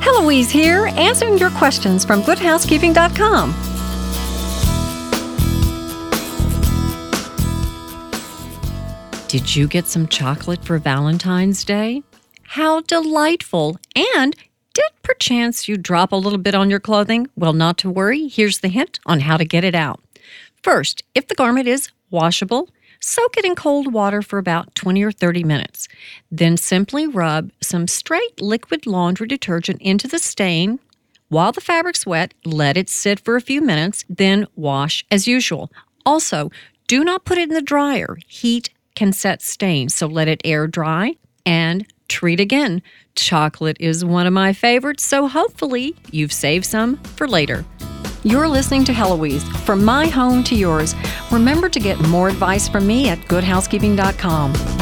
Heloise here, answering your questions from goodhousekeeping.com. Did you get some chocolate for Valentine's Day? How delightful! And did perchance you drop a little bit on your clothing? Well, not to worry. Here's the hint on how to get it out. First, if the garment is washable, soak it in cold water for about 20 or 30 minutes. Then simply rub some straight liquid laundry detergent into the stain. While the fabric's wet, let it sit for a few minutes, then wash as usual. Also, do not put it in the dryer. Heat can set stains, so let it air dry and treat again. Chocolate is one of my favorites, so hopefully you've saved some for later. You're listening to Heloise, from my home to yours. Remember to get more advice from me at goodhousekeeping.com.